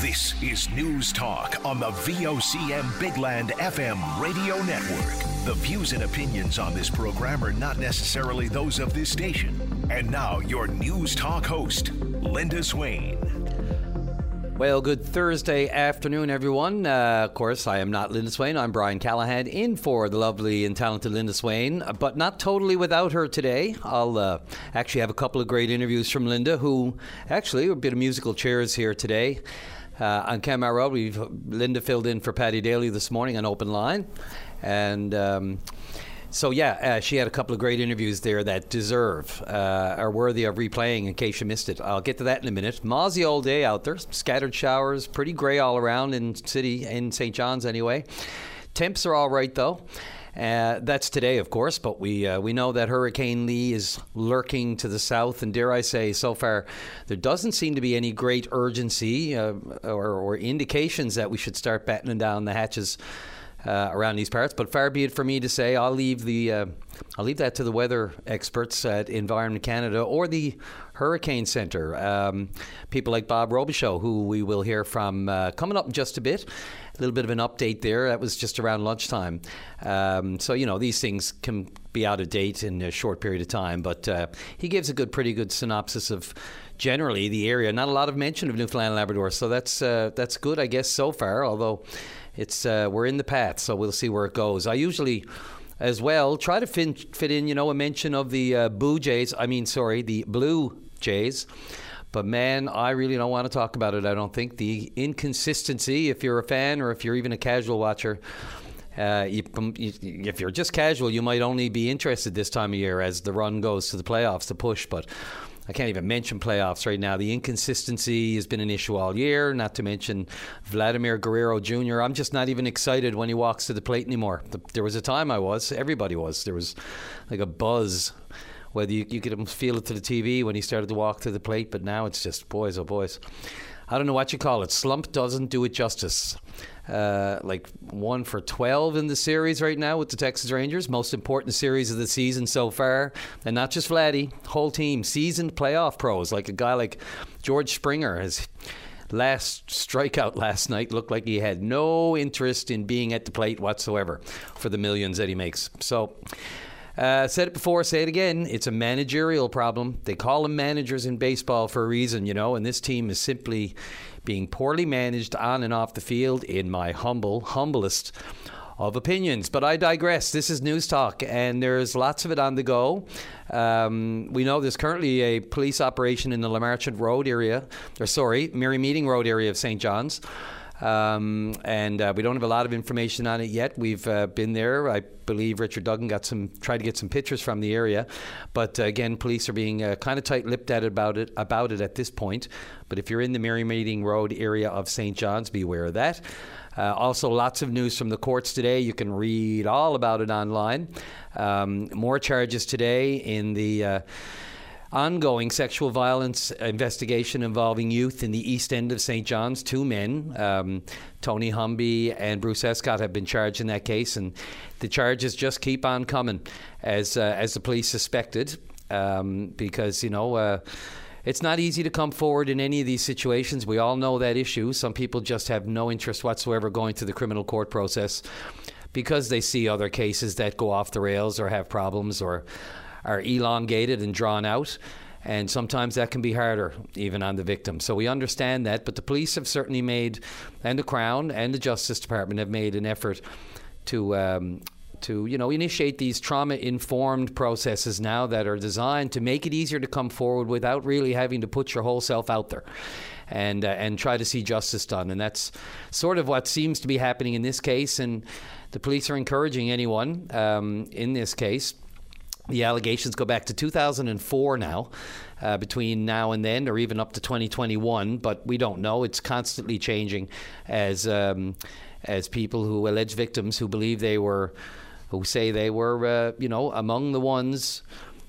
This is News Talk on the VOCM Bigland FM radio network. The views and opinions on this program are not necessarily those of this station. And now, your News Talk host, Linda Swain. Well, good Thursday afternoon, everyone. Uh, of course, I am not Linda Swain. I'm Brian Callahan, in for the lovely and talented Linda Swain, but not totally without her today. I'll uh, actually have a couple of great interviews from Linda, who actually a bit of musical chairs here today. Uh, on Kenmount Road, we've Linda filled in for Paddy Daly this morning on open line, and. Um, so yeah, uh, she had a couple of great interviews there that deserve uh, are worthy of replaying in case you missed it. I'll get to that in a minute. Mauzy all day out there, scattered showers, pretty grey all around in city in St. John's anyway. Temps are all right though. Uh, that's today, of course, but we uh, we know that Hurricane Lee is lurking to the south, and dare I say, so far there doesn't seem to be any great urgency uh, or, or indications that we should start battening down the hatches. Uh, around these parts. But far be it for me to say. I'll leave the uh, I'll leave that to the weather experts at Environment Canada or the Hurricane Centre. Um, people like Bob Robichaud, who we will hear from uh, coming up in just a bit. A little bit of an update there. That was just around lunchtime. Um, so you know these things can be out of date in a short period of time. But uh, he gives a good, pretty good synopsis of generally the area. Not a lot of mention of Newfoundland and Labrador, so that's uh, that's good, I guess, so far. Although it's uh, we're in the path, so we'll see where it goes. I usually. As well, try to fit, fit in, you know, a mention of the uh, Blue Jays. I mean, sorry, the Blue Jays. But man, I really don't want to talk about it. I don't think the inconsistency, if you're a fan or if you're even a casual watcher, uh, you, if you're just casual, you might only be interested this time of year as the run goes to the playoffs, the push. But I can't even mention playoffs right now. The inconsistency has been an issue all year, not to mention Vladimir Guerrero Jr. I'm just not even excited when he walks to the plate anymore. There was a time I was, everybody was. There was like a buzz. Whether you, you could feel it to the TV when he started to walk to the plate, but now it's just boys, oh boys. I don't know what you call it. Slump doesn't do it justice. Uh, like one for 12 in the series right now with the Texas Rangers. Most important series of the season so far. And not just Vladdy, whole team, seasoned playoff pros. Like a guy like George Springer, his last strikeout last night looked like he had no interest in being at the plate whatsoever for the millions that he makes. So. Uh, said it before, say it again. It's a managerial problem. They call them managers in baseball for a reason, you know, and this team is simply being poorly managed on and off the field, in my humble, humblest of opinions. But I digress. This is News Talk, and there's lots of it on the go. Um, we know there's currently a police operation in the La LeMarchant Road area, or sorry, Merrymeeting Road area of St. John's. Um, and uh, we don't have a lot of information on it yet. We've uh, been there. I believe Richard Duggan got some tried to get some pictures from the area, but uh, again, police are being uh, kind of tight-lipped at it about it about it at this point. But if you're in the Merrymeeting Road area of St. John's, be aware of that. Uh, also, lots of news from the courts today. You can read all about it online. Um, more charges today in the uh, ongoing sexual violence investigation involving youth in the east end of St. John's. Two men, um, Tony Humby and Bruce Escott, have been charged in that case, and the charges just keep on coming, as uh, as the police suspected, um, because you know. Uh, it's not easy to come forward in any of these situations. We all know that issue. Some people just have no interest whatsoever going through the criminal court process because they see other cases that go off the rails or have problems or are elongated and drawn out. And sometimes that can be harder, even on the victim. So we understand that. But the police have certainly made, and the Crown and the Justice Department have made an effort to um, to you know initiate these trauma informed processes now that are designed to make it easier to come forward without really having to put your whole self out there and uh, and try to see justice done and that's sort of what seems to be happening in this case and the police are encouraging anyone um, in this case the allegations go back to 2004 now, uh, between now and then, or even up to 2021, but we don't know. It's constantly changing as um, as people who allege victims who believe they were, who say they were, uh, you know, among the ones.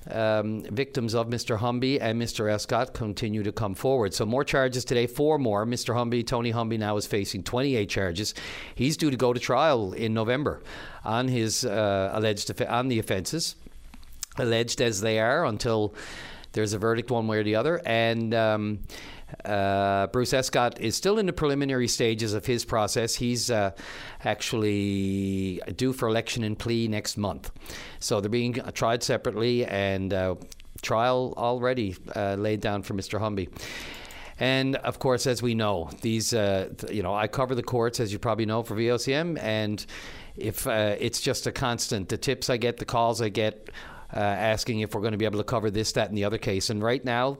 Um, victims of Mr. Humby and Mr. Escott continue to come forward. So more charges today, four more. Mr. Humby, Tony Humby, now is facing 28 charges. He's due to go to trial in November on his uh, alleged on the offences alleged as they are until there's a verdict one way or the other. And um, Uh, Bruce Escott is still in the preliminary stages of his process. He's uh, actually due for election in plea next month. So they're being tried separately, and uh, trial already uh, laid down for Mr. Humby. And of course, as we know, these, uh, you know, I cover the courts, as you probably know, for VOCM, and if uh, it's just a constant, the tips I get, the calls I get, uh, asking if we're going to be able to cover this, that, and the other case. And right now,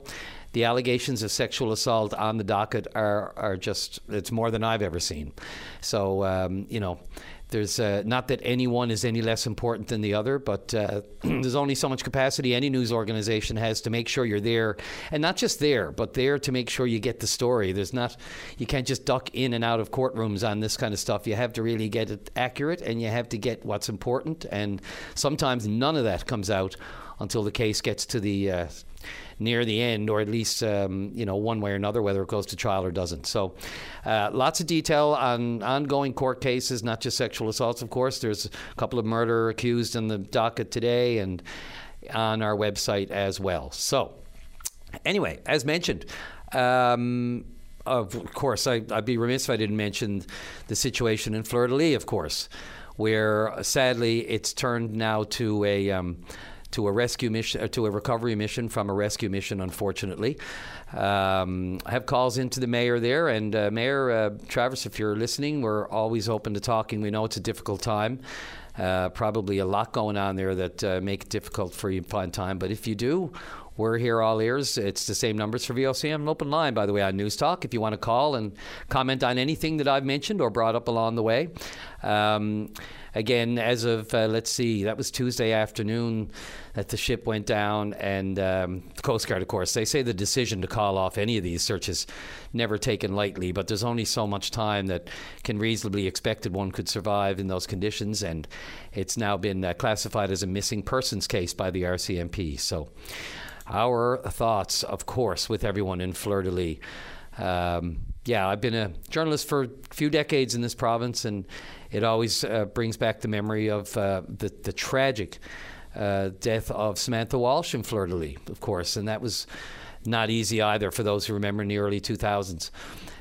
the allegations of sexual assault on the docket are, are just, it's more than I've ever seen. So, um, you know, there's uh, not that anyone is any less important than the other, but uh, there's only so much capacity any news organization has to make sure you're there, and not just there, but there to make sure you get the story. There's not, you can't just duck in and out of courtrooms on this kind of stuff. You have to really get it accurate, and you have to get what's important. And sometimes none of that comes out until the case gets to the uh, near the end, or at least um, you know one way or another, whether it goes to trial or doesn't. So, uh, lots of detail on ongoing court cases, not just sexual assaults. Of course, there's a couple of murder accused in the docket today, and on our website as well. So, anyway, as mentioned. Um, of course, I, would be remiss if I didn't mention the situation in Fleur de Lis, of course, where sadly it's turned now to a um, to a rescue mission, uh, to a recovery mission from a rescue mission, unfortunately. Um, I have calls into the mayor there, and uh, Mayor uh, Travis, if you're listening, we're always open to talking. We know it's a difficult time. Uh, probably a lot going on there that uh, make it difficult for you to find time. But if you do, we're here all ears. It's the same numbers for VOCM. Open line, by the way, on News Talk. If you want to call and comment on anything that I've mentioned or brought up along the way. Um, again, as of, uh, let's see, that was Tuesday afternoon that the ship went down. And um, the Coast Guard, of course, they say the decision to call off any of these searches never taken lightly, but there's only so much time that can reasonably expected one could survive in those conditions. And it's now been uh, classified as a missing persons case by the RCMP. So, our thoughts, of course, with everyone in Fleur de Lis. Um, yeah, I've been a journalist for a few decades in this province, and it always uh, brings back the memory of uh, the, the tragic uh, death of Samantha Walsh in Fleur de Lis, of course, and that was not easy either for those who remember in the early 2000s.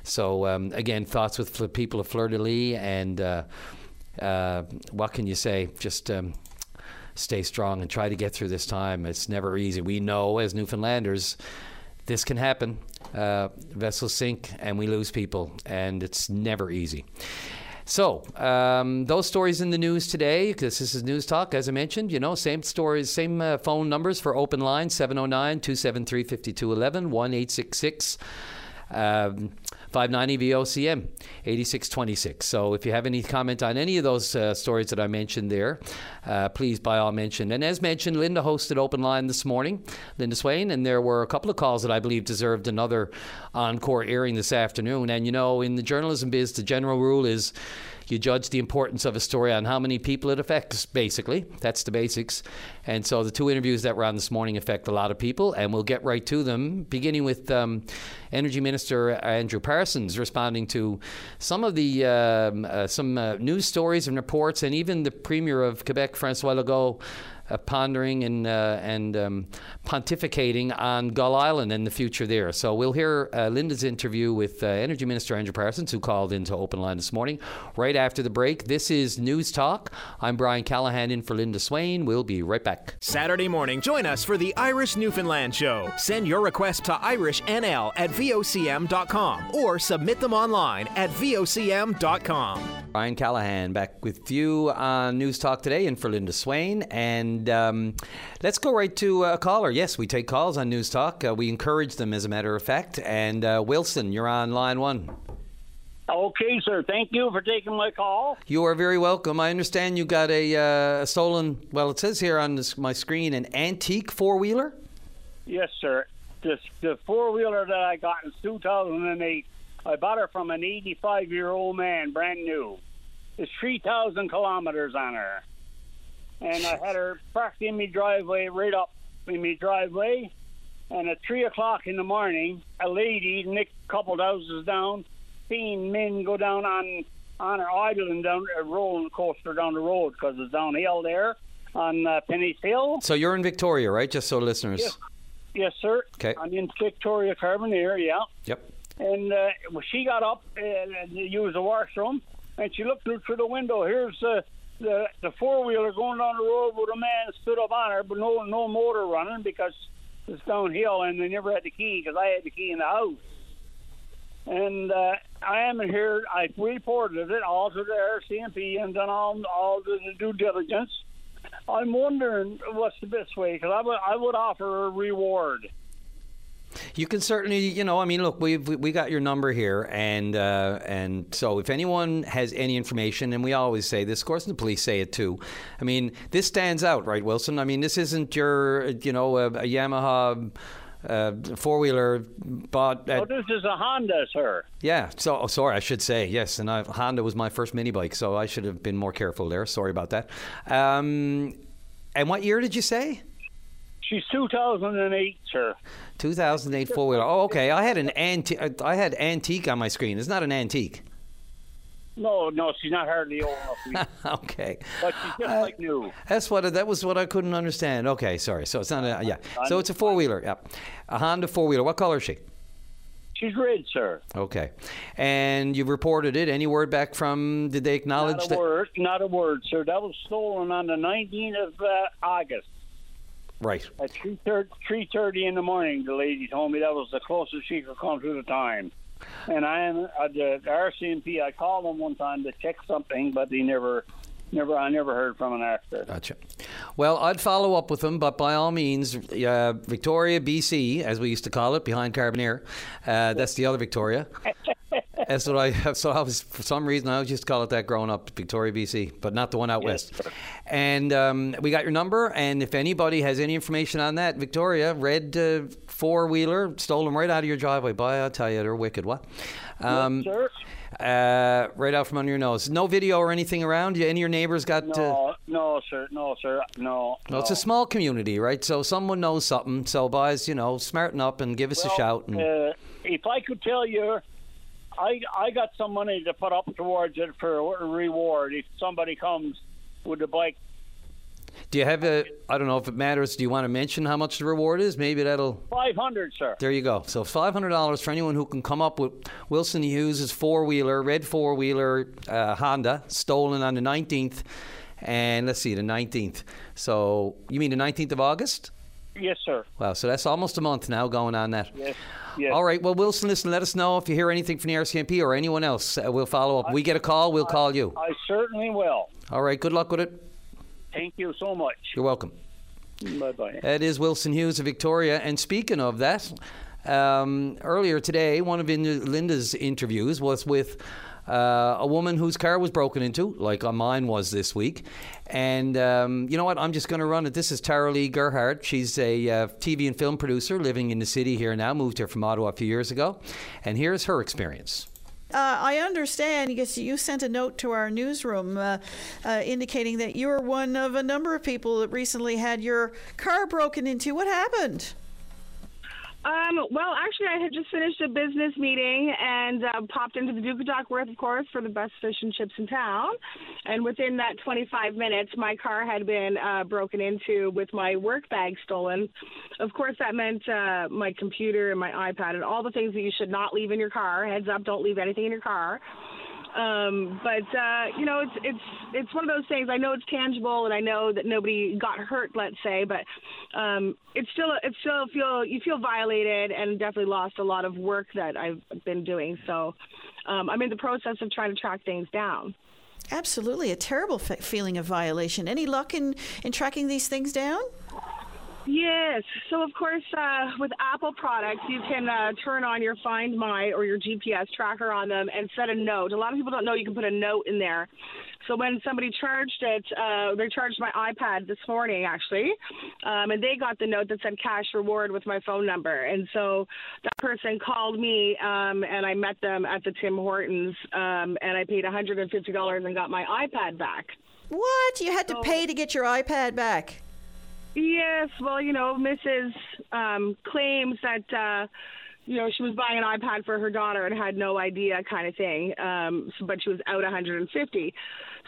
So um, again, thoughts with the people of Fleur de Lis, and uh, uh, what can you say? Just um, stay strong and try to get through this time. It's never easy. We know as Newfoundlanders this can happen. Uh, vessels sink and we lose people, and it's never easy. So, um, those stories in the news today, because this is News Talk, as I mentioned, you know, same stories, same uh, phone numbers for open line 709 273 5211 1 866 um, 590 VOCM 8626. So if you have any comment on any of those uh, stories that I mentioned there, uh, please by all mention. And as mentioned, Linda hosted Open Line this morning, Linda Swain, and there were a couple of calls that I believe deserved another encore airing this afternoon. And you know, in the journalism biz, the general rule is you judge the importance of a story on how many people it affects, basically. That's the basics. And so the two interviews that were on this morning affect a lot of people, and we'll get right to them, beginning with um, Energy Minister Andrew Parsons responding to some of the um, uh, some uh, news stories and reports, and even the Premier of Quebec, Francois Legault uh, pondering and uh, and um, pontificating on Gull Island and the future there. So we'll hear uh, Linda's interview with Energy Minister Andrew Parsons, who called into Open Line this morning, right after the break. This is News Talk. I'm Brian Callahan in for Linda Swain. We'll be right back. Saturday morning, join us for the Irish Newfoundland Show. Send your request to IrishNL at VOCM.com or submit them online at VOCM.com. Brian Callahan back with you on News Talk today and for Linda Swain. And um, let's go right to a caller. Yes, we take calls on News Talk. Uh, we encourage them, as a matter of fact. And uh, Wilson, you're on line one. Okay, sir. Thank you for taking my call. You are very welcome. I understand you got a, uh, stolen, well, it says here on this, my screen, an antique four wheeler? Yes, sir. This, the four wheeler that I got in 2008, I bought her from an 85 year old man, brand new. There's 3,000 kilometers on her. And I had her parked in my driveway, right up in my driveway. And at 3 o'clock in the morning, a lady nicked a couple houses down, seen men go down on on her idling down a roller coaster down the road because it's downhill there on uh, Penny's Hill. So you're in Victoria, right? Just so listeners. Yes. yes, sir. Okay. I'm in Victoria Carbonear, yeah. Yep. And uh, well, she got up and, and used the washroom, and she looked through, through the window. Here's the the, the four wheeler going down the road with a man stood up on her, but no no motor running because it's downhill, and they never had the key because I had the key in the house. And uh, I am here. I reported it all to the RCMP and done all all the due diligence. I'm wondering what's the best way because I would I would offer a reward. You can certainly, you know, I mean, look, we've we got your number here, and uh, and so if anyone has any information, and we always say this, of course, the police say it too. I mean, this stands out, right, Wilson? I mean, this isn't your, you know, a, a Yamaha. Uh, four wheeler bought at, Oh, this is a Honda, sir. yeah so oh, sorry I should say yes and I, Honda was my first mini bike so I should have been more careful there. Sorry about that. Um, and what year did you say? She's 2008, sir. 2008 four wheeler oh okay I had an antique I had antique on my screen. It's not an antique No, no, she's not hardly old enough, okay but she's just Uh, like new. That's what that was what I couldn't understand. Okay, sorry. So it's not a yeah. So it's a four wheeler. Yeah, a Honda four wheeler. What color is she? She's red, sir. Okay, and you reported it. Any word back from? Did they acknowledge Not a that? word, not a word, sir. That was stolen on the 19th of uh, August Right. at 3:30 in the morning. The lady told me that was the closest she could come to the time. And I am at the RCMP. I called them one time to check something, but they never, never. I never heard from them after. Gotcha. Well, I'd follow up with them, but by all means, uh, Victoria, BC, as we used to call it, behind Carbonear. Uh, that's the other Victoria. That's what I. So I was for some reason I was used to call it that growing up, Victoria, BC, but not the one out Yes, west. And um, we got your number, and if anybody has any information on that, Victoria, red uh, four wheeler, stole them right out of your driveway. Boy, I tell you, they're wicked. What? Um, sir. uh, right out from under your nose. No video or anything around. You, any of your neighbors got? Uh, No, no, sir. No, sir. No. well, it's a small community, right? So someone knows something. So, boys, you know, smarten up and give us a shout. And, uh, if I could tell you, I I got some money to put up towards it for a reward. If somebody comes with a bike, do you have a? I don't know if it matters. Do you want to mention how much the reward is? Maybe that'll. five hundred, sir. There you go. So five hundred dollars for anyone who can come up with Wilson Hughes' four wheeler, red four wheeler uh, Honda, stolen on the nineteenth, and let's see, the nineteenth. So you mean the nineteenth of August? Yes, sir. Wow. So that's almost a month now going on that. Yes. Yes. All right. Well, Wilson, listen. Let us know if you hear anything from the RCMP or anyone else. Uh, we'll follow up. we get a call. We'll call you. I certainly will. All right. Good luck with it. Thank you so much. You're welcome. Bye bye. That is Wilson Hughes of Victoria. And speaking of that, um, earlier today, one of Linda's interviews was with uh, a woman whose car was broken into, like uh, mine was this week. And um, you know what? I'm just going to run it. This is Tara Lee Gerhardt. She's a uh, TV and film producer living in the city here now, moved here from Ottawa a few years ago. And here's her experience. Uh, I understand yes, you sent a note to our newsroom uh, uh, indicating that you were one of a number of people that recently had your car broken into. What happened? Um, well, actually, I had just finished a business meeting and uh, popped into the Duke of Duckworth, of course, for the best fish and chips in town. And within that 25 minutes, my car had been uh, broken into with my work bag stolen. Of course, that meant uh, my computer and my iPad and all the things that you should not leave in your car. Heads up, don't leave anything in your car. Um, but uh, you know, it's it's it's one of those things. I know it's tangible, and I know that nobody got hurt, let's say, but um, it's still it's still feel you feel violated, and definitely lost a lot of work that I've been doing. So um, I'm in the process of trying to track things down. Absolutely, a terrible fe- feeling of violation. Any luck in, in tracking these things down? Yes. So of course, uh, with Apple products, you can uh, turn on your Find My or your GPS tracker on them and set a note. A lot of people don't know you can put a note in there. So when somebody charged it, uh, they charged my iPad this morning actually, um, and they got the note that said cash reward with my phone number. And so that person called me, um, and I met them at the Tim Hortons, um, and I paid $150 and got my iPad back. What? You had to pay to get your iPad back? Yes, well, you know, Mrs. Um, claims that uh, you know she was buying an iPad for her daughter and had no idea, kind of thing. Um, so, but she was out 150.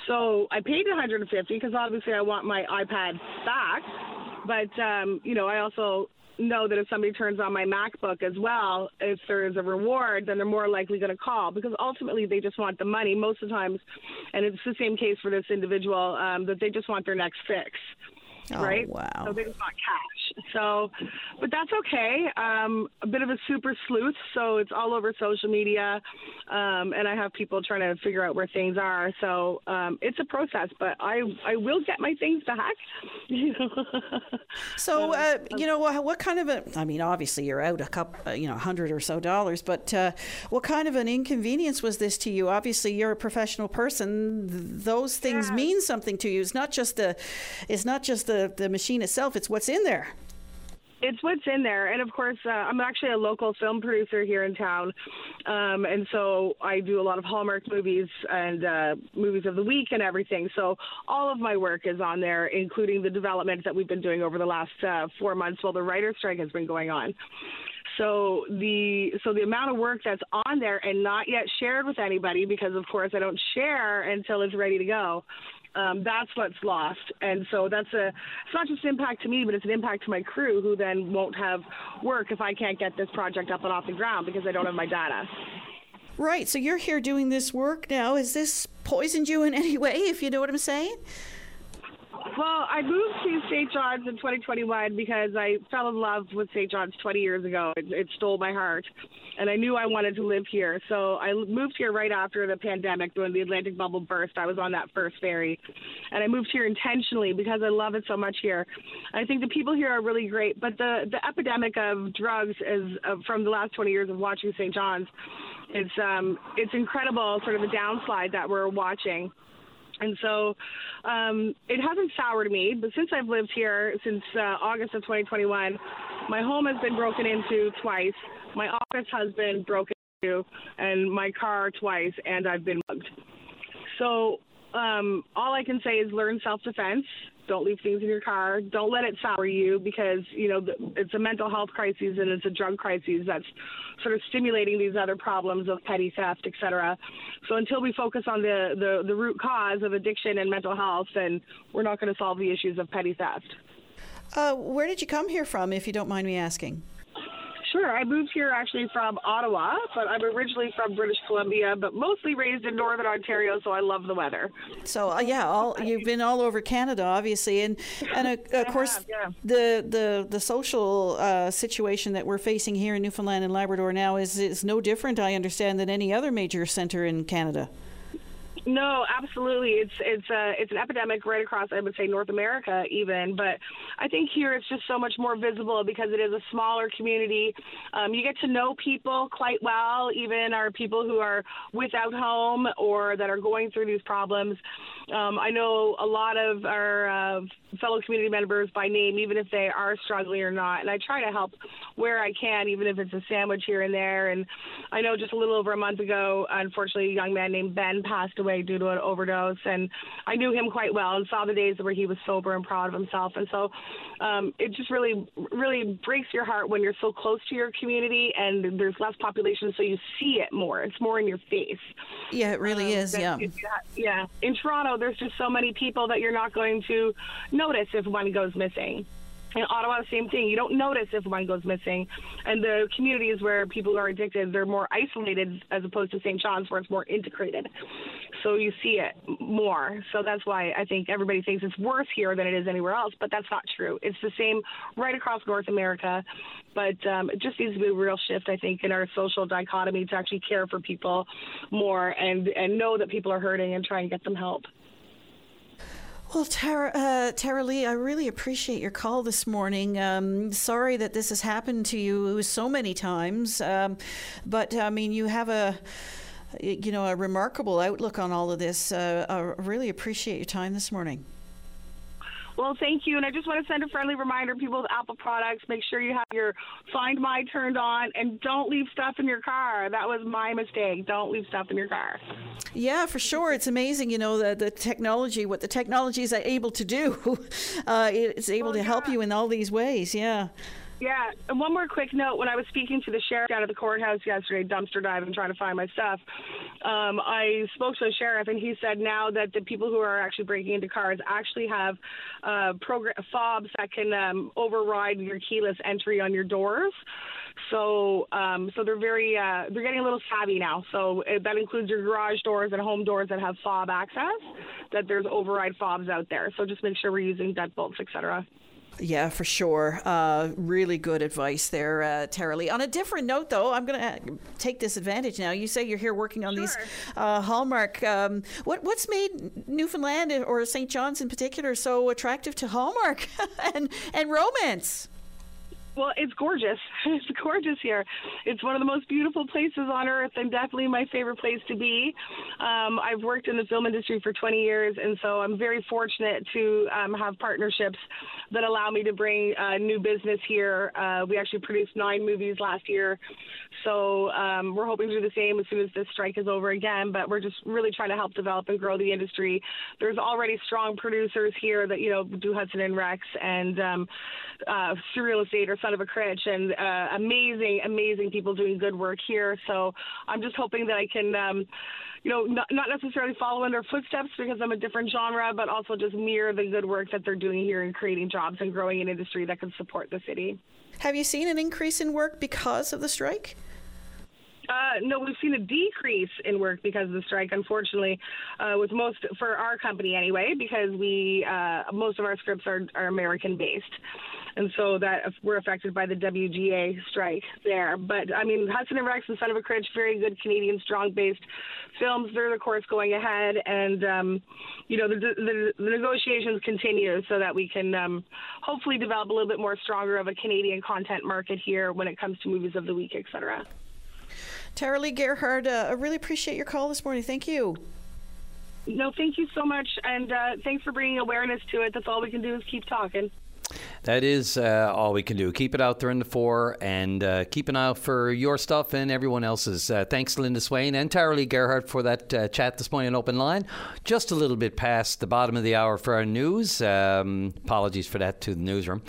So I paid 150 because obviously I want my iPad back. But um, you know, I also know that if somebody turns on my MacBook as well, if there is a reward, then they're more likely going to call because ultimately they just want the money most of the times, and it's the same case for this individual um, that they just want their next fix. Oh, right? wow. So they just want cash. So, but that's okay. Um, a bit of a super sleuth, so it's all over social media, um, and I have people trying to figure out where things are. So um, it's a process, but I I will get my things back. So, uh, you know, what, what kind of a, I mean, obviously you're out a couple, uh, you know, hundred or so dollars, but uh, what kind of an inconvenience was this to you? Obviously, you're a professional person. Th- those things mean something to you. It's not just the, it's not just the, the machine itself, it's what's in there. It's what's in there, and of course, uh, I'm actually a local film producer here in town, um, and so I do a lot of Hallmark movies and uh, movies of the week and everything. So all of my work is on there, including the development that we've been doing over the last uh, four months while the writer's strike has been going on. So the so the amount of work that's on there and not yet shared with anybody because of course I don't share until it's ready to go. Um, that's what's lost, and so that's a it's not just an impact to me, but it's an impact to my crew who then won't have work if I can't get this project up and off the ground because I don't have my data. Right. So you're here doing this work now. Has this poisoned you in any way, if you know what I'm saying? Well, I moved to St. John's in 2021 because I fell in love with St. John's 20 years ago. It, it stole my heart, and I knew I wanted to live here. So I moved here right after the pandemic, when the Atlantic bubble burst. I was on that first ferry, and I moved here intentionally because I love it so much here. I think the people here are really great, but the the epidemic of drugs is uh, from the last 20 years of watching St. John's. It's um it's incredible, sort of the downslide that we're watching. And so um, it hasn't soured me, but since I've lived here since uh, August of 2021, my home has been broken into twice. My office has been broken into, and my car twice, and I've been mugged. So um, all I can say is learn self defense. Don't leave things in your car. Don't let it sour you because you know it's a mental health crisis and it's a drug crisis that's sort of stimulating these other problems of petty theft, et cetera. So until we focus on the, the, the root cause of addiction and mental health, then we're not going to solve the issues of petty theft. Uh, where did you come here from, if you don't mind me asking? Sure. I moved here actually from Ottawa, but I'm originally from British Columbia, but mostly raised in Northern Ontario, so I love the weather. So uh, yeah, all you've been all over Canada, obviously, and and uh, of course have, yeah. the the the social uh, situation that we're facing here in Newfoundland and Labrador now is is no different, I understand, than any other major centre in Canada. No, absolutely. It's it's uh, it's an epidemic right across, I would say, North America even. But I think here it's just so much more visible because it is a smaller community. Um, you get to know people quite well, even our people who are without home or that are going through these problems. Um, I know a lot of our uh, fellow community members by name, even if they are struggling or not. And I try to help where I can, even if it's a sandwich here and there. And I know just a little over a month ago, unfortunately, a young man named Ben passed away due to an overdose. And I knew him quite well and saw the days where he was sober and proud of himself. And so um, it just really, really breaks your heart when you're so close to your community and there's less population, so you see it more. It's more in your face. Yeah, it really is. That- Yeah. Yeah. In Toronto, there's just so many people that you're not going to notice if one goes missing. In Ottawa, same thing. You don't notice if one goes missing. And the communities where people are addicted, they're more isolated as opposed to St. John's, where it's more integrated. So you see it more. So that's why I think everybody thinks it's worse here than it is anywhere else. But that's not true. It's the same right across North America. But um, it just needs to be a real shift, I think, in our social dichotomy to actually care for people more and, and know that people are hurting and try and get them help. Well, Tara, uh, Tara Lee, I really appreciate your call this morning. Um, sorry that this has happened to you so many times, um, but I mean, you have a, you know, a remarkable outlook on all of this. Uh, I really appreciate your time this morning. Well, thank you. And I just want to send a friendly reminder people with Apple products make sure you have your Find My turned on and don't leave stuff in your car. That was my mistake. Don't leave stuff in your car. Yeah, for sure. It's amazing, you know, the, the technology, what the technology is able to do. Uh, it's able Well, to help you in all these ways. Yeah. Yeah, and one more quick note. When I was speaking to the sheriff down at the courthouse yesterday, dumpster diving, trying to find my stuff, um, I spoke to the sheriff, and he said now that the people who are actually breaking into cars actually have uh, fobs that can um, override your keyless entry on your doors. So, um, so they're very uh, they're getting a little savvy now. So uh, that includes your garage doors and home doors that have fob access. That there's override fobs out there. So just make sure we're using deadbolts, etc. Yeah, for sure. Uh, really good advice there, uh, Tara Lee. On a different note, though, I'm going to take this advantage now. You say you're here working on Sure. these uh, Hallmark. Um, what what's made Newfoundland or St. John's in particular so attractive to Hallmark and and romance? Well, it's gorgeous. It's gorgeous here. It's one of the most beautiful places on earth, and definitely my favorite place to be. Um, I've worked in the film industry for 20 years, and so I'm very fortunate to um, have partnerships that allow me to bring uh, new business here. Uh, we actually produced nine movies last year, so um, we're hoping to do the same as soon as this strike is over again. But we're just really trying to help develop and grow the industry. There's already strong producers here that you know do Hudson and Rex and um, uh, Surreal Estate or Son of a Critch, and uh, amazing, amazing people doing good work here. So I'm just hoping that I can. Um, you know, not, not necessarily follow in their footsteps because I'm a different genre, but also just mirror the good work that they're doing here in creating jobs and growing an industry that can support the city. Have you seen an increase in work because of the strike? Uh, no, we've seen a decrease in work because of the strike. Unfortunately, uh, with most for our company anyway, because we uh, most of our scripts are, are American based, and so that we're affected by the WGA strike there. But I mean, Hudson and Rex and Son of a Critch, very good Canadian strong based films. They're of course going ahead, and um, you know the, the, the negotiations continue so that we can um, hopefully develop a little bit more stronger of a Canadian content market here when it comes to movies of the week, et cetera. Tara Lee Gerhard, uh, I really appreciate your call this morning. Thank you. No, thank you so much, and uh, thanks for bringing awareness to it. That's all we can do is keep talking. That is uh, all we can do. Keep it out there in the four and uh, keep an eye out for your stuff and everyone else's. Uh, thanks, Linda Swain and Tara Lee Gerhardt, for that uh, chat this morning on Open Line. Just a little bit past the bottom of the hour for our news. Um, apologies for that to the newsroom.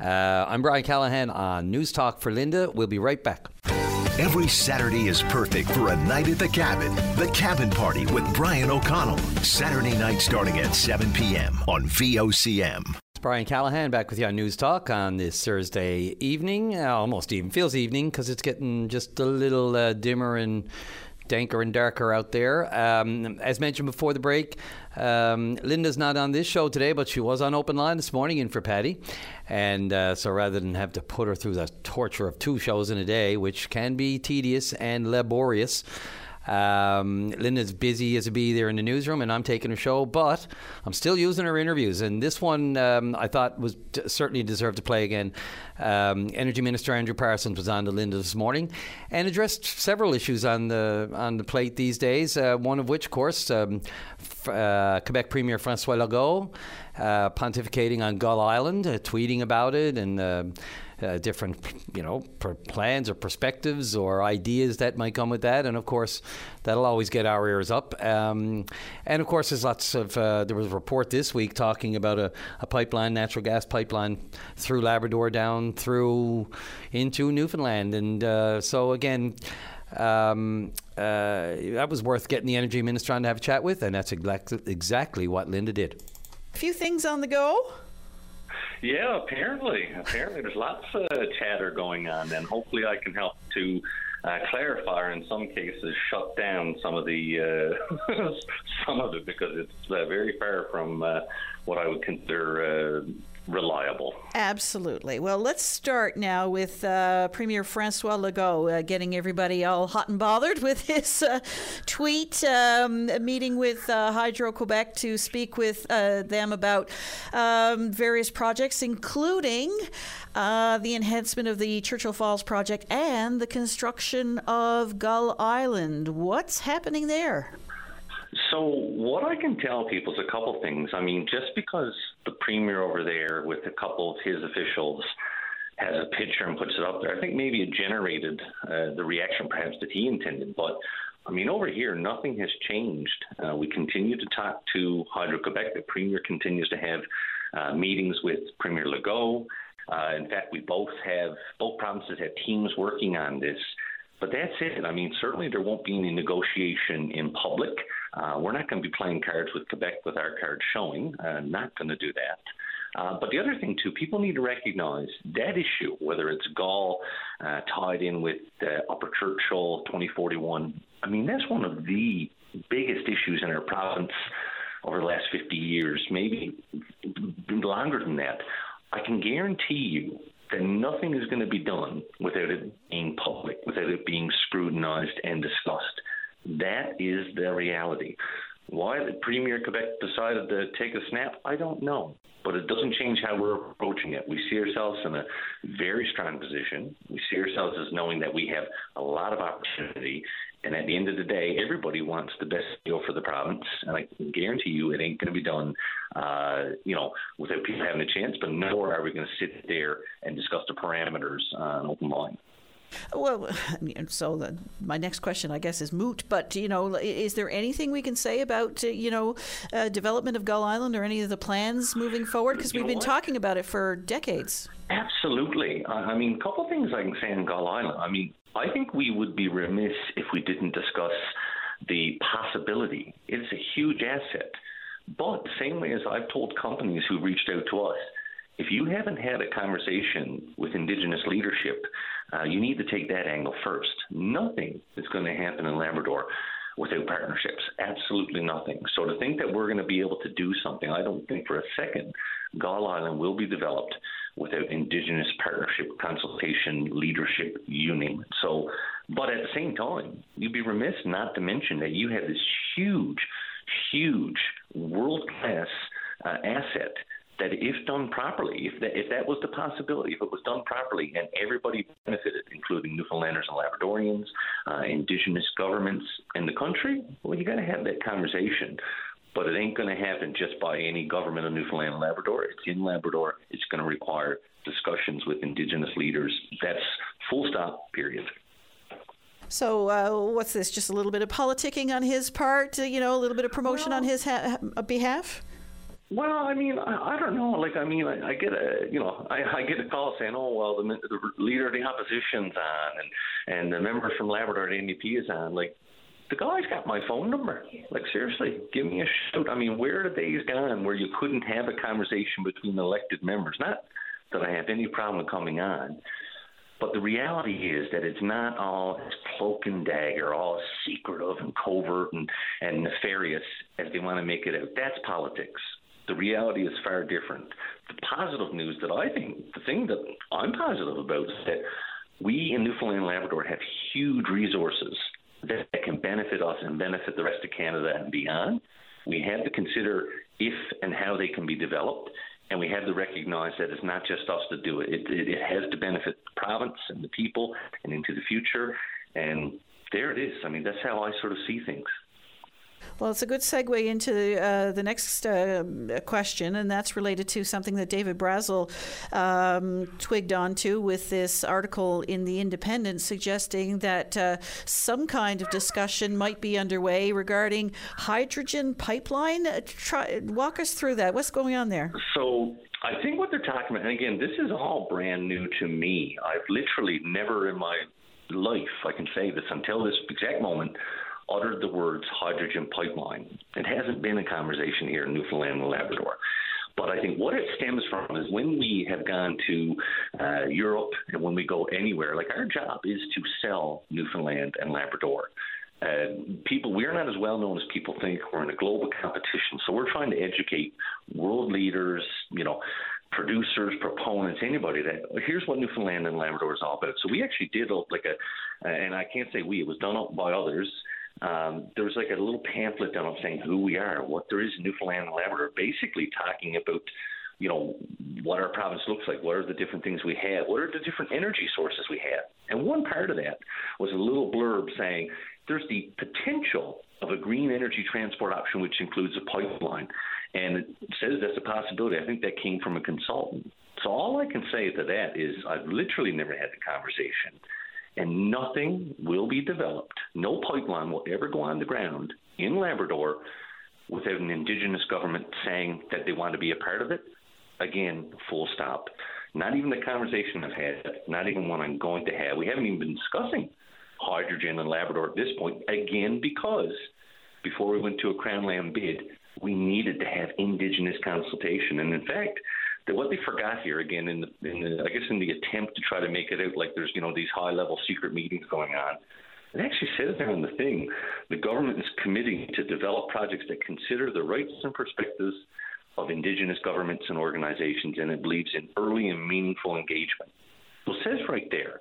Uh, I'm Brian Callahan on News Talk for Linda. We'll be right back. Every Saturday is perfect for a night at the cabin. The Cabin Party with Brian O'Connell. Saturday night starting at 7 p.m. on VOCM. It's Brian Callahan back with you on News Talk on this Thursday evening. Uh, almost even feels evening because it's getting just a little uh, dimmer and danker and darker out there. Um, as mentioned before the break, um, Linda's not on this show today, but she was on Open Line this morning in for Paddy. And uh, so rather than have to put her through the torture of two shows in a day, which can be tedious and laborious, um, Linda's busy as a bee there in the newsroom, and I'm taking a show, but I'm still using her interviews. And this one um, I thought was certainly deserved to play again. Um, Energy Minister Andrew Parsons was on to Linda this morning and addressed several issues on the on the plate these days. Uh, one of which, of course, um, f- uh, Quebec Premier Francois Legault uh, pontificating on Gull Island, uh, tweeting about it, and. Uh, different, you know, plans or perspectives or ideas that might come with that, and of course, that'll always get our ears up. Um, and of course, there's lots of. Uh, there was a report this week talking about a, a pipeline, natural gas pipeline, through Labrador down through into Newfoundland, and uh, so again. Um, uh, that was worth getting the energy minister on to have a chat with, and that's exactly exactly what Linda did. A few things on the go. Yeah, apparently, apparently there's lots of chatter going on, and hopefully I can help to uh, clarify, or in some cases, shut down some of the uh, some of it because it's uh, very far from uh, what I would consider uh, reliable. Absolutely. Well, let's start now with uh, Premier Francois Legault uh, getting everybody all hot and bothered with his uh, tweet, um, meeting with uh, Hydro Quebec to speak with uh, them about um, various projects, including uh, the enhancement of the Churchill Falls project and the construction of Gull Island. What's happening there? So, what I can tell people is a couple things. I mean, just because the premier over there, with a couple of his officials, has a picture and puts it up there, I think maybe it generated uh, the reaction perhaps that he intended. But I mean, over here, nothing has changed. Uh, we continue to talk to Hydro Quebec. The premier continues to have uh, meetings with Premier Legault. Uh, in fact, we both have both provinces have teams working on this. But that's it. I mean, certainly there won't be any negotiation in public. Uh, we're not going to be playing cards with Quebec with our cards showing. Uh, not going to do that. Uh, but the other thing, too, people need to recognize that issue, whether it's Gull uh, tied in with uh, Upper Churchill 2041, I mean, that's one of the biggest issues in our province over the last 50 years, maybe longer than that. I can guarantee you that nothing is going to be done without it being public, without it being scrutinized and discussed. That is the reality. Why the Premier Quebec decided to take a snap, I don't know. But it doesn't change how we're approaching it. We see ourselves in a very strong position. We see ourselves as knowing that we have a lot of opportunity. And at the end of the day, everybody wants the best deal for the province. And I guarantee you it ain't going to be done, uh, you know, without people having a chance. But nor are we going to sit there and discuss the parameters on open line. Well, so the, my next question, I guess, is moot. But you know, is there anything we can say about uh, you know uh, development of Gull Island or any of the plans moving forward? Because we've been what? talking about it for decades. Absolutely. I mean, a couple of things I can say on Gull Island. I mean, I think we would be remiss if we didn't discuss the possibility. It's a huge asset. But same way as I've told companies who reached out to us, if you haven't had a conversation with Indigenous leadership uh, you need to take that angle first. Nothing is going to happen in Labrador without partnerships. Absolutely nothing. So to think that we're going to be able to do something, I don't think for a second Gull Island will be developed without Indigenous partnership, consultation, leadership, you name it. So, but at the same time, you'd be remiss not to mention that you have this huge, huge world class uh, asset that if done properly, if that, if that was the possibility, if it was done properly and everybody benefited, including Newfoundlanders and Labradorians, uh, indigenous governments in the country, well, you got to have that conversation. But it ain't going to happen just by any government of Newfoundland and Labrador. It's in Labrador. It's going to require discussions with indigenous leaders. That's full stop, period. So, uh, what's this? Just a little bit of politicking on his part, uh, you know, a little bit of promotion well, on his ha- behalf? Well, I mean, I, I don't know. Like, I mean, I, I get a, you know, I, I get a call saying, "Oh, well, the, the leader of the opposition's on, and and the member from Labrador, the NDP, is on." Like, the guy's got my phone number. Like, seriously, give me a shout. I mean, where are the days gone where you couldn't have a conversation between elected members? Not that I have any problem coming on, but the reality is that it's not all cloak and dagger, all secretive and covert and, and nefarious as they want to make it out. That's politics. The reality is far different. The positive news that I think, the thing that I'm positive about is that we in Newfoundland and Labrador have huge resources that can benefit us and benefit the rest of Canada and beyond. We have to consider if and how they can be developed, and we have to recognize that it's not just us to do it. It, it, it has to benefit the province and the people and into the future. And there it is. I mean, that's how I sort of see things. Well, it's a good segue into uh, the next uh, question, and that's related to something that David Brazil um, twigged onto with this article in The Independent suggesting that uh, some kind of discussion might be underway regarding hydrogen pipeline. Uh, try, walk us through that. What's going on there? So, I think what they're talking about, and again, this is all brand new to me. I've literally never in my life, I can say this until this exact moment, uttered the words hydrogen pipeline. It hasn't been a conversation here in Newfoundland and Labrador. But I think what it stems from is when we have gone to uh, Europe and when we go anywhere, like our job is to sell Newfoundland and Labrador. Uh, people, we're not as well known as people think. We're in a global competition, so we're trying to educate world leaders, you know, producers, proponents, anybody that here's what Newfoundland and Labrador is all about. So we actually did like a, and I can't say we, it was done by others um, there was like a little pamphlet down saying who we are, what there is in Newfoundland and Labrador, basically talking about, you know, what our province looks like, what are the different things we have, what are the different energy sources we have. And one part of that was a little blurb saying there's the potential of a green energy transport option, which includes a pipeline. And it says that's a possibility. I think that came from a consultant. So all I can say to that is I've literally never had the conversation and nothing will be developed. No pipeline will ever go on the ground in Labrador without an Indigenous government saying that they want to be a part of it. Again, full stop. not even the conversation I've had, not even one I'm going to have. We haven't even been discussing hydrogen in Labrador at this point, again, because before we went to a Crown Land bid, we needed to have Indigenous consultation. And in fact, that what they forgot here again in the, in the I guess in the attempt to try to make it out like there's you know these high level secret meetings going on. It actually says there in the thing, the government is committing to develop projects that consider the rights and perspectives of Indigenous governments and organizations, and it believes in early and meaningful engagement. So it says right there.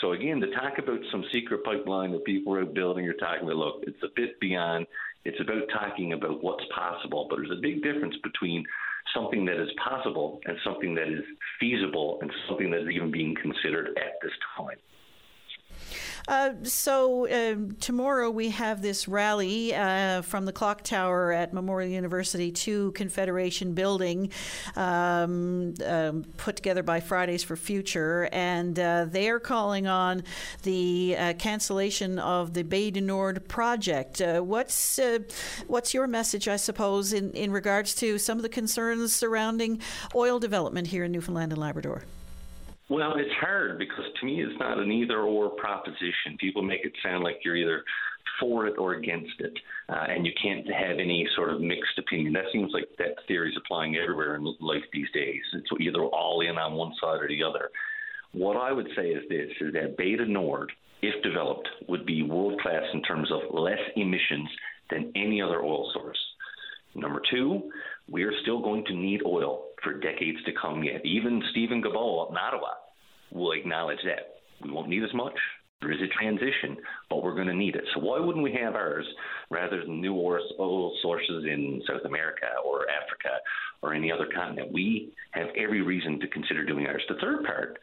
So again, to talk about some secret pipeline that people are building, you're talking about, look, it's a bit beyond. It's about talking about what's possible, but there's a big difference between something that is possible and something that is feasible and something that is even being considered at this time. Uh, so uh, tomorrow we have this rally uh, from the clock tower at Memorial University to Confederation Building, um, um, put together by Fridays for Future, and uh, they are calling on the uh, cancellation of the Bay du Nord project. Uh, what's what's your message, I suppose, in, in regards to some of the concerns surrounding oil development here in Newfoundland and Labrador? Well, it's hard because to me it's not an either or proposition. People make it sound like you're either for it or against it, uh, and you can't have any sort of mixed opinion. That seems like that theory is applying everywhere in life these days. It's either all in on one side or the other. What I would say is this: is that Bay du Nord, if developed, would be world class in terms of less emissions than any other oil source. Number two, we are still going to need oil for decades to come yet. Even Steven Guilbeault in Ottawa will acknowledge that. We won't need as much. There is a transition, but we're going to need it. So why wouldn't we have ours rather than new oil sources in South America or Africa or any other continent? We have every reason to consider doing ours. The third part,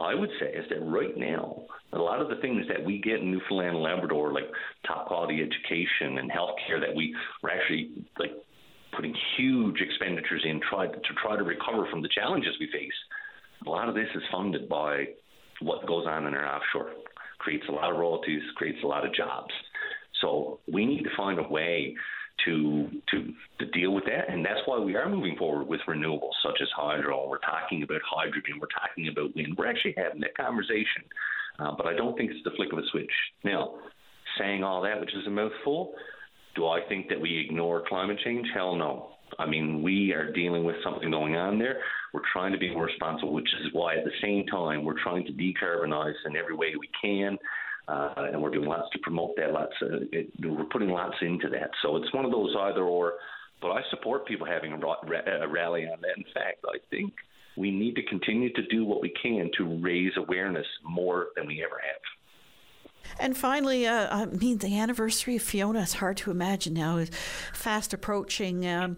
I would say, is that right now, a lot of the things that we get in Newfoundland and Labrador, like top quality education and healthcare, that we are actually like putting huge expenditures in try to try to recover from the challenges we face a lot of this is funded by what goes on in our offshore. Creates a lot of royalties, creates a lot of jobs. So we need to find a way to to to deal with that, and that's why we are moving forward with renewables such as hydro. We're talking about hydrogen. We're talking about wind. We're actually having that conversation, uh, but I don't think it's the flick of a switch. Now, saying all that, which is a mouthful, do I think that we ignore climate change? Hell no. I mean, we are dealing with something going on there. We're trying to be more responsible, which is why at the same time we're trying to decarbonize in every way we can. Uh, and we're doing lots to promote that. Lots, uh, it, we're putting lots into that. So it's one of those either or. But I support people having a rally on that. In fact, I think we need to continue to do what we can to raise awareness more than we ever have. And finally, uh, I mean, the anniversary of Fiona is hard to imagine now, is fast approaching. Um,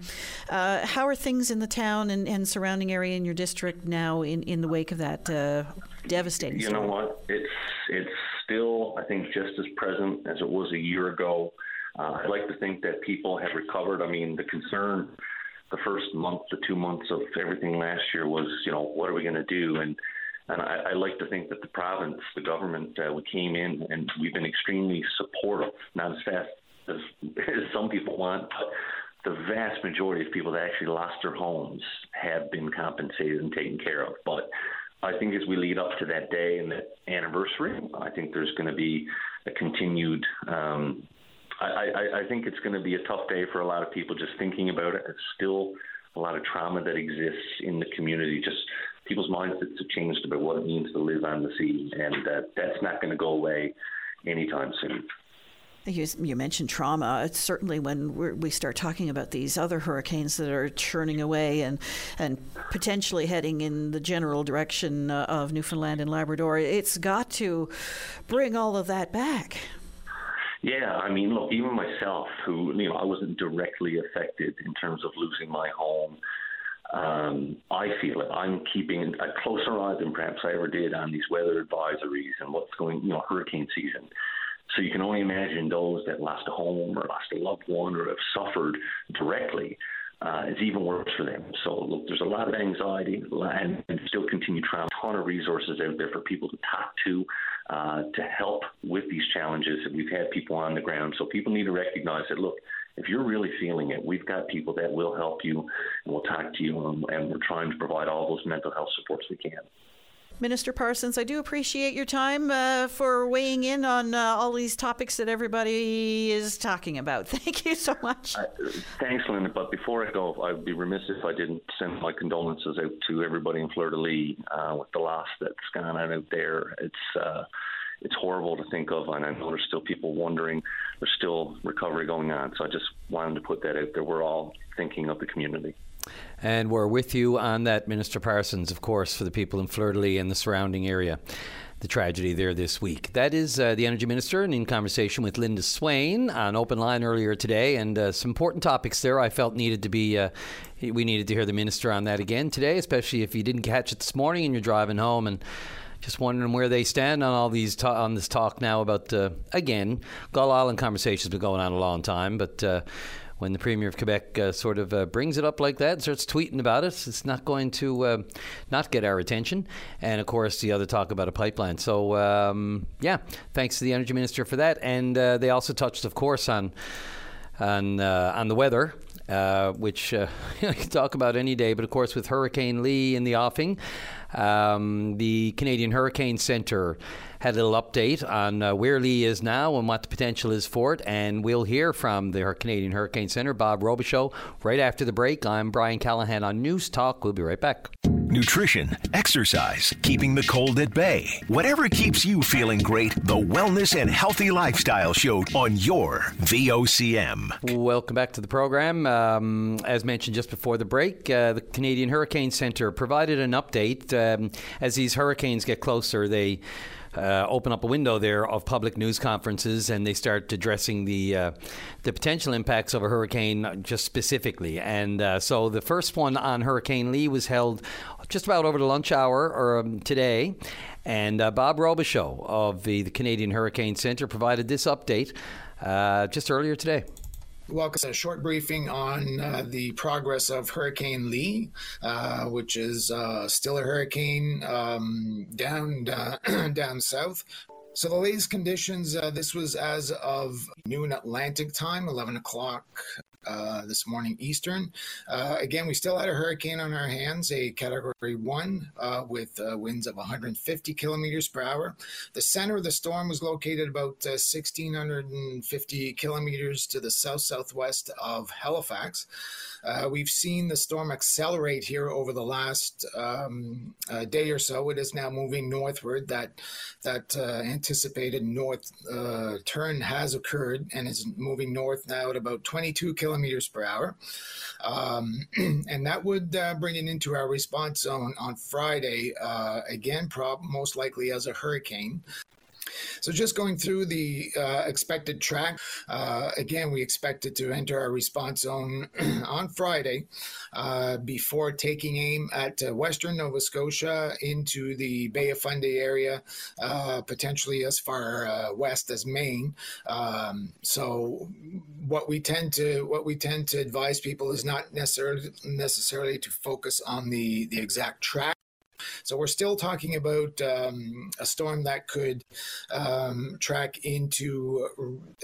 uh, how are things in the town and, and, surrounding area in your district now in, in the wake of that uh, devastating You story? know what? It's, it's still, I think, just as present as it was a year ago. Uh, I'd like to think that people have recovered. I mean, the concern the first month the two months of everything last year was, you know, what are we going to do? And and I, I like to think that the province, the government, uh, we came in and we've been extremely supportive, not as fast as, as some people want, but the vast majority of people that actually lost their homes have been compensated and taken care of. But I think as we lead up to that day and that anniversary, I think there's going to be a continued. Um, I, I, I think it's going to be a tough day for a lot of people just thinking about it. It's still a lot of trauma that exists in the community. Just people's mindsets have changed about what it means to live on the sea, and uh, that's not going to go away anytime soon. You, you, mentioned trauma. It's certainly when we start talking about these other hurricanes that are churning away and and potentially heading in the general direction uh, of Newfoundland and Labrador, it's got to bring all of that back. Yeah, I mean, look, even myself, who you know, I wasn't directly affected in terms of losing my home um, I feel it. I'm keeping a closer eye than perhaps I ever did on these weather advisories and what's going, you know, hurricane season. So you can only imagine those that lost a home or lost a loved one or have suffered directly. Uh, it's even worse for them. So look, there's a lot of anxiety and, and still continue trying. A ton of resources out there for people to talk to, uh, to help with these challenges. We've had people on the ground, so people need to recognize that. Look, if you're really feeling it, we've got people that will help you and will talk to you, and, and we're trying to provide all those mental health supports we can. Minister Parsons, I do appreciate your time uh, for weighing in on uh, all these topics that everybody is talking about. Thank you so much. Uh, thanks, Linda. But before I go, I'd be remiss if I didn't send my condolences out to everybody in Fleur de Lis uh, with the loss that's gone on out there. It's uh, it's horrible to think of, and I know there's still people wondering. There's still recovery going on, so I just wanted to put that out there. We're all thinking of the community. And we're with you on that, Minister Parsons, of course, for the people in Fleur de Lis and the surrounding area. The tragedy there this week. That is uh, the Energy Minister, and in conversation with Linda Swain on Open Line earlier today, and uh, some important topics there I felt needed to be. Uh, we needed to hear the Minister on that again today, especially if you didn't catch it this morning and you're driving home and just wondering where they stand on all these ta- on this talk now about uh, again Gull Island conversations been going on a long time, but uh, when the Premier of Quebec uh, sort of uh, brings it up like that starts tweeting about it, it's not going to uh, not get our attention. And of course, the other talk about a pipeline. So, um, yeah, thanks to the Energy Minister for that. And uh, they also touched, of course, on on uh, on the weather. Uh, which uh, I can talk about any day, but of course, with Hurricane Lee in the offing, um, the Canadian Hurricane Centre had a little update on uh, where Lee is now and what the potential is for it. And we'll hear from the Canadian Hurricane Center, Bob Robichaud, right after the break. I'm Brian Callahan on News Talk. We'll be right back. Nutrition, exercise, keeping the cold at bay. Whatever keeps you feeling great, the Wellness and Healthy Lifestyle Show on your VOCM. Welcome back to the program. Um, as mentioned just before the break, uh, the Canadian Hurricane Center provided an update. Um, as these hurricanes get closer, they uh, open up a window there of public news conferences and they start addressing the uh, the potential impacts of a hurricane just specifically. And uh, so the first one on Hurricane Lee was held just about over the lunch hour or um, today. And uh, Bob Robichaud of the, the Canadian Hurricane Center provided this update uh, just earlier today welcome to a short briefing on uh, the progress of Hurricane Lee, uh, which is uh, still a hurricane um, down uh, down south. So the latest conditions. Uh, this was as of noon Atlantic time, 11 o'clock uh, this morning Eastern. Uh, again, we still had a hurricane on our hands, a Category 1 uh, with uh, winds of 150 kilometers per hour. The center of the storm was located about 1,650 uh, kilometers to the south southwest of Halifax. Uh, we've seen the storm accelerate here over the last um, uh, day or so. It is now moving northward. That that uh, anticipated north uh, turn has occurred and is moving north now at about 22 kilometers per hour, um, and that would uh, bring it into our response zone on Friday. Uh, again, prob- most likely as a hurricane. So just going through the uh, expected track, uh, again, we expected to enter our response zone on Friday uh, before taking aim at uh, western Nova Scotia into the Bay of Fundy area, uh, potentially as far uh, west as Maine. Um, so what we tend to what we tend to advise people is not necessarily necessarily to focus on the the exact track so we're still talking about um, a storm that could um, track into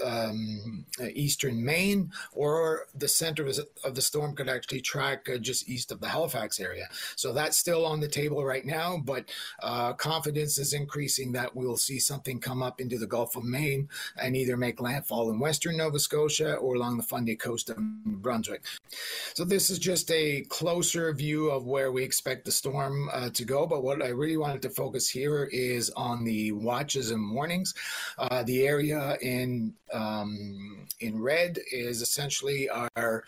um, eastern Maine, or the center of the storm could actually track uh, just east of the Halifax area. So that's still on the table right now, but uh, confidence is increasing that we'll see something come up into the Gulf of Maine and either make landfall in western Nova Scotia or along the Fundy coast of New Brunswick. So this is just a closer view of where we expect the storm uh, to go. But what I really wanted to focus here is on the watches and warnings. Uh, the area in um, in red is essentially our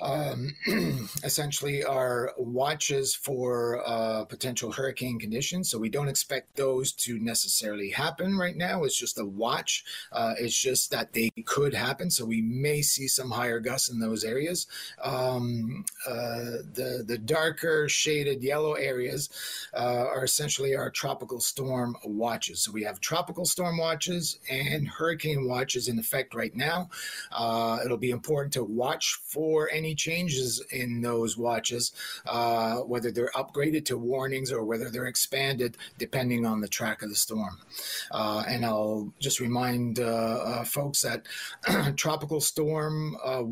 um, essentially are watches for uh, potential hurricane conditions. So we don't expect those to necessarily happen right now. It's just a watch. Uh, it's just that they could happen. So we may see some higher gusts in those areas. Um, uh, the the darker shaded yellow areas uh, are essentially our tropical storm watches. So we have tropical storm watches and hurricane watches in effect right now. Uh, it'll be important to watch for any any changes in those watches, uh, whether they're upgraded to warnings or whether they're expanded, depending on the track of the storm. Uh, and I'll just remind uh, uh, folks that tropical storm uh,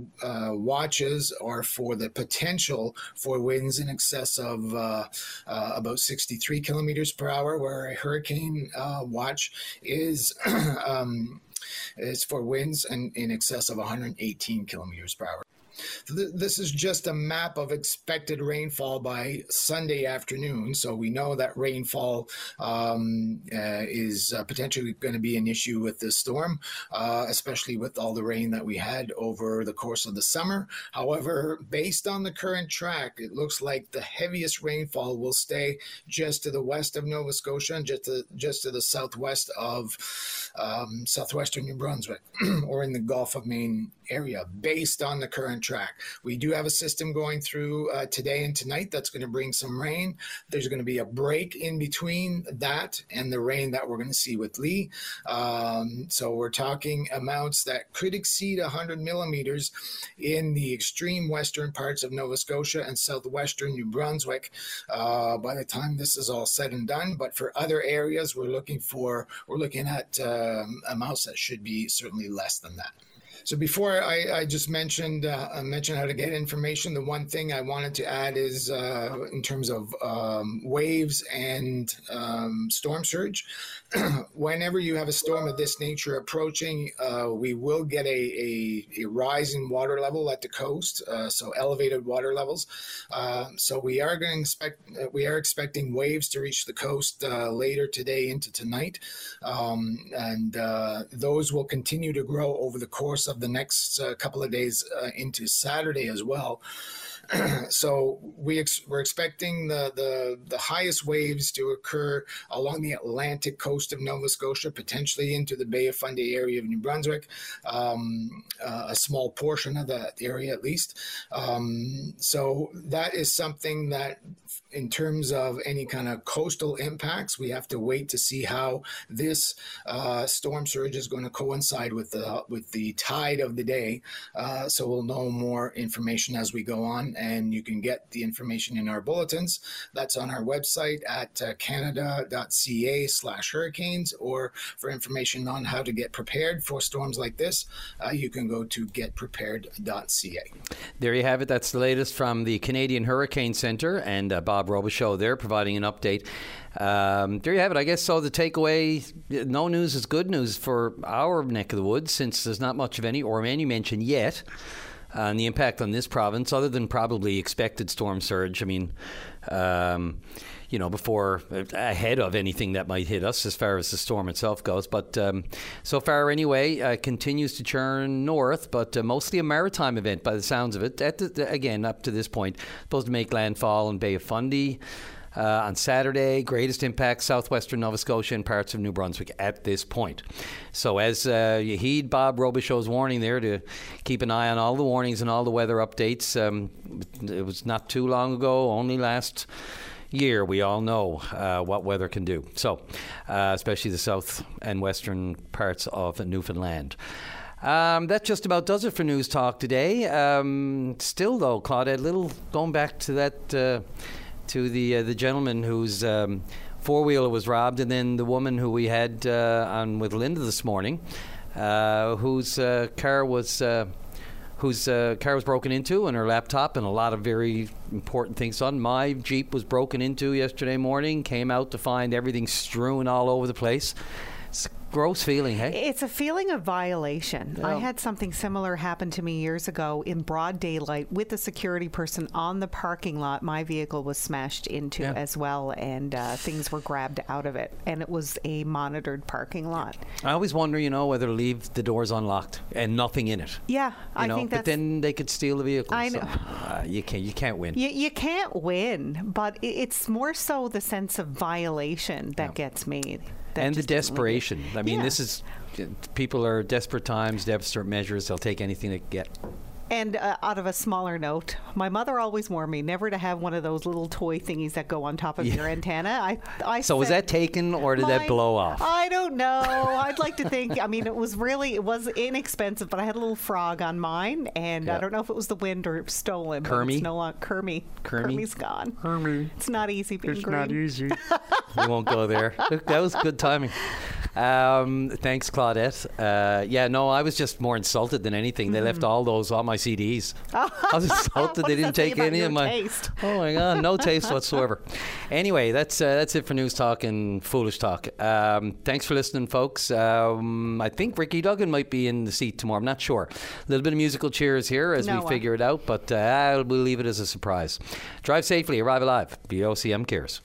watches are for the potential for winds in excess of about 63 kilometers per hour, where a hurricane watch is. Um, is for winds in, in excess of 118 kilometers per hour. This is just a map of expected rainfall by Sunday afternoon. So we know that rainfall um, uh, is uh, potentially going to be an issue with this storm, uh, especially with all the rain that we had over the course of the summer. However, based on the current track, it looks like the heaviest rainfall will stay just to the west of Nova Scotia and just to, just to the southwest of um, southwestern New Brunswick or in the Gulf of Maine area based on the current track. We do have a system going through uh, today and tonight that's going to bring some rain. There's going to be a break in between that and the rain that we're going to see with Lee. Um, so we're talking amounts that could exceed 100 millimeters in the extreme western parts of Nova Scotia and southwestern New Brunswick uh, by the time this is all said and done. But for other areas, we're looking for we're looking at um, amounts that should be certainly less than that. So before I, I just mentioned uh, I mentioned how to get information. The one thing I wanted to add is uh, in terms of um, waves and um, storm surge. Whenever you have a storm of this nature approaching, uh, we will get a, a, a, rise in water level at the coast, uh, so elevated water levels. Uh, so we are going to expect we are expecting waves to reach the coast uh, later today into tonight, um, and those will continue to grow over the course of the next uh, couple of days uh, into Saturday as well. so we ex- we're expecting the, the the highest waves to occur along the Atlantic coast of Nova Scotia, potentially into the Bay of Fundy area of New Brunswick, um, uh, a small portion of that area at least. Um, so that is something that in terms of any kind of coastal impacts, we have to wait to see how this uh, storm surge is going to coincide with the with the tide of the day. Uh, so we'll know more information as we go on, and you can get the information in our bulletins. That's on our website at uh, canada.ca/hurricanes, or for information on how to get prepared for storms like this, uh, you can go to getprepared.ca. There you have it. That's the latest from the Canadian Hurricane Center and uh, Bob. Bob Robichaud there providing an update. Um, there you have it. I guess so. The takeaway: no news is good news for our neck of the woods, since there's not much of any or any mention yet on the impact on this province, other than probably expected storm surge. I mean. Um, you know, before ahead of anything that might hit us as far as the storm itself goes. But um, so far, anyway, uh, continues to churn north, but uh, mostly a maritime event by the sounds of it. The, again, up to this point, supposed to make landfall in Bay of Fundy. Uh, on Saturday. Greatest impact southwestern Nova Scotia and parts of New Brunswick at this point. So, as uh, you heed Bob Robichaud's warning there to keep an eye on all the warnings and all the weather updates, um, it was not too long ago, only last year, we all know uh, what weather can do. So, uh, especially the south and western parts of Newfoundland. Um, that just about does it for News Talk today. Um, still, though, Claudette, little going back to that, uh, to the uh, the gentleman whose um, four wheeler was robbed, and then the woman who we had uh, on with Linda this morning, uh, whose car was whose uh, car was broken into and her laptop and a lot of very important things on. My Jeep was broken into yesterday morning, came out to find everything strewn all over the place. It's gross feeling, hey? It's a feeling of violation. Yeah. I had something similar happen to me years ago in broad daylight with a security person on the parking lot. My vehicle was smashed into yeah. as well, and uh, things were grabbed out of it. And it was a monitored parking lot. I always wonder, you know, whether leave the doors unlocked and nothing in it. Yeah, you I know? think that's. But then they could steal the vehicle. I know. So, uh, you can't. You can't win. You, you can't win, but it's more so the sense of violation that yeah. gets me and the desperation. I mean, yeah. this is people are desperate times, desperate measures. They'll take anything they get. And uh, out of a smaller note, my mother always warned me never to have one of those little toy thingies that go on top of your antenna. I, I So was that taken or did that blow off? I don't know. I'd like to think. I mean, it was really it was inexpensive, but I had a little frog on mine, and Yeah. I don't know if it was the wind or stolen. but Kermie? it's no longer Kermie. Kermie? Kermie's gone. Kermie. It's not easy being green. It's green. Not easy. we won't go there. That was good timing. Um, thanks, Claudette. Uh, yeah, no, I was just more insulted than anything. They left all those on my CDs. I was insulted. They didn't take any of my. taste? Oh my god, no taste whatsoever. Anyway, that's uh, that's it for news talk and foolish talk. Um, thanks for listening, folks. Um, I think Ricky Duggan might be in the seat tomorrow. I'm not sure. A little bit of musical cheers here as we figure it out, but uh, we'll leave it as a surprise. Drive safely, arrive alive. VOCM cares.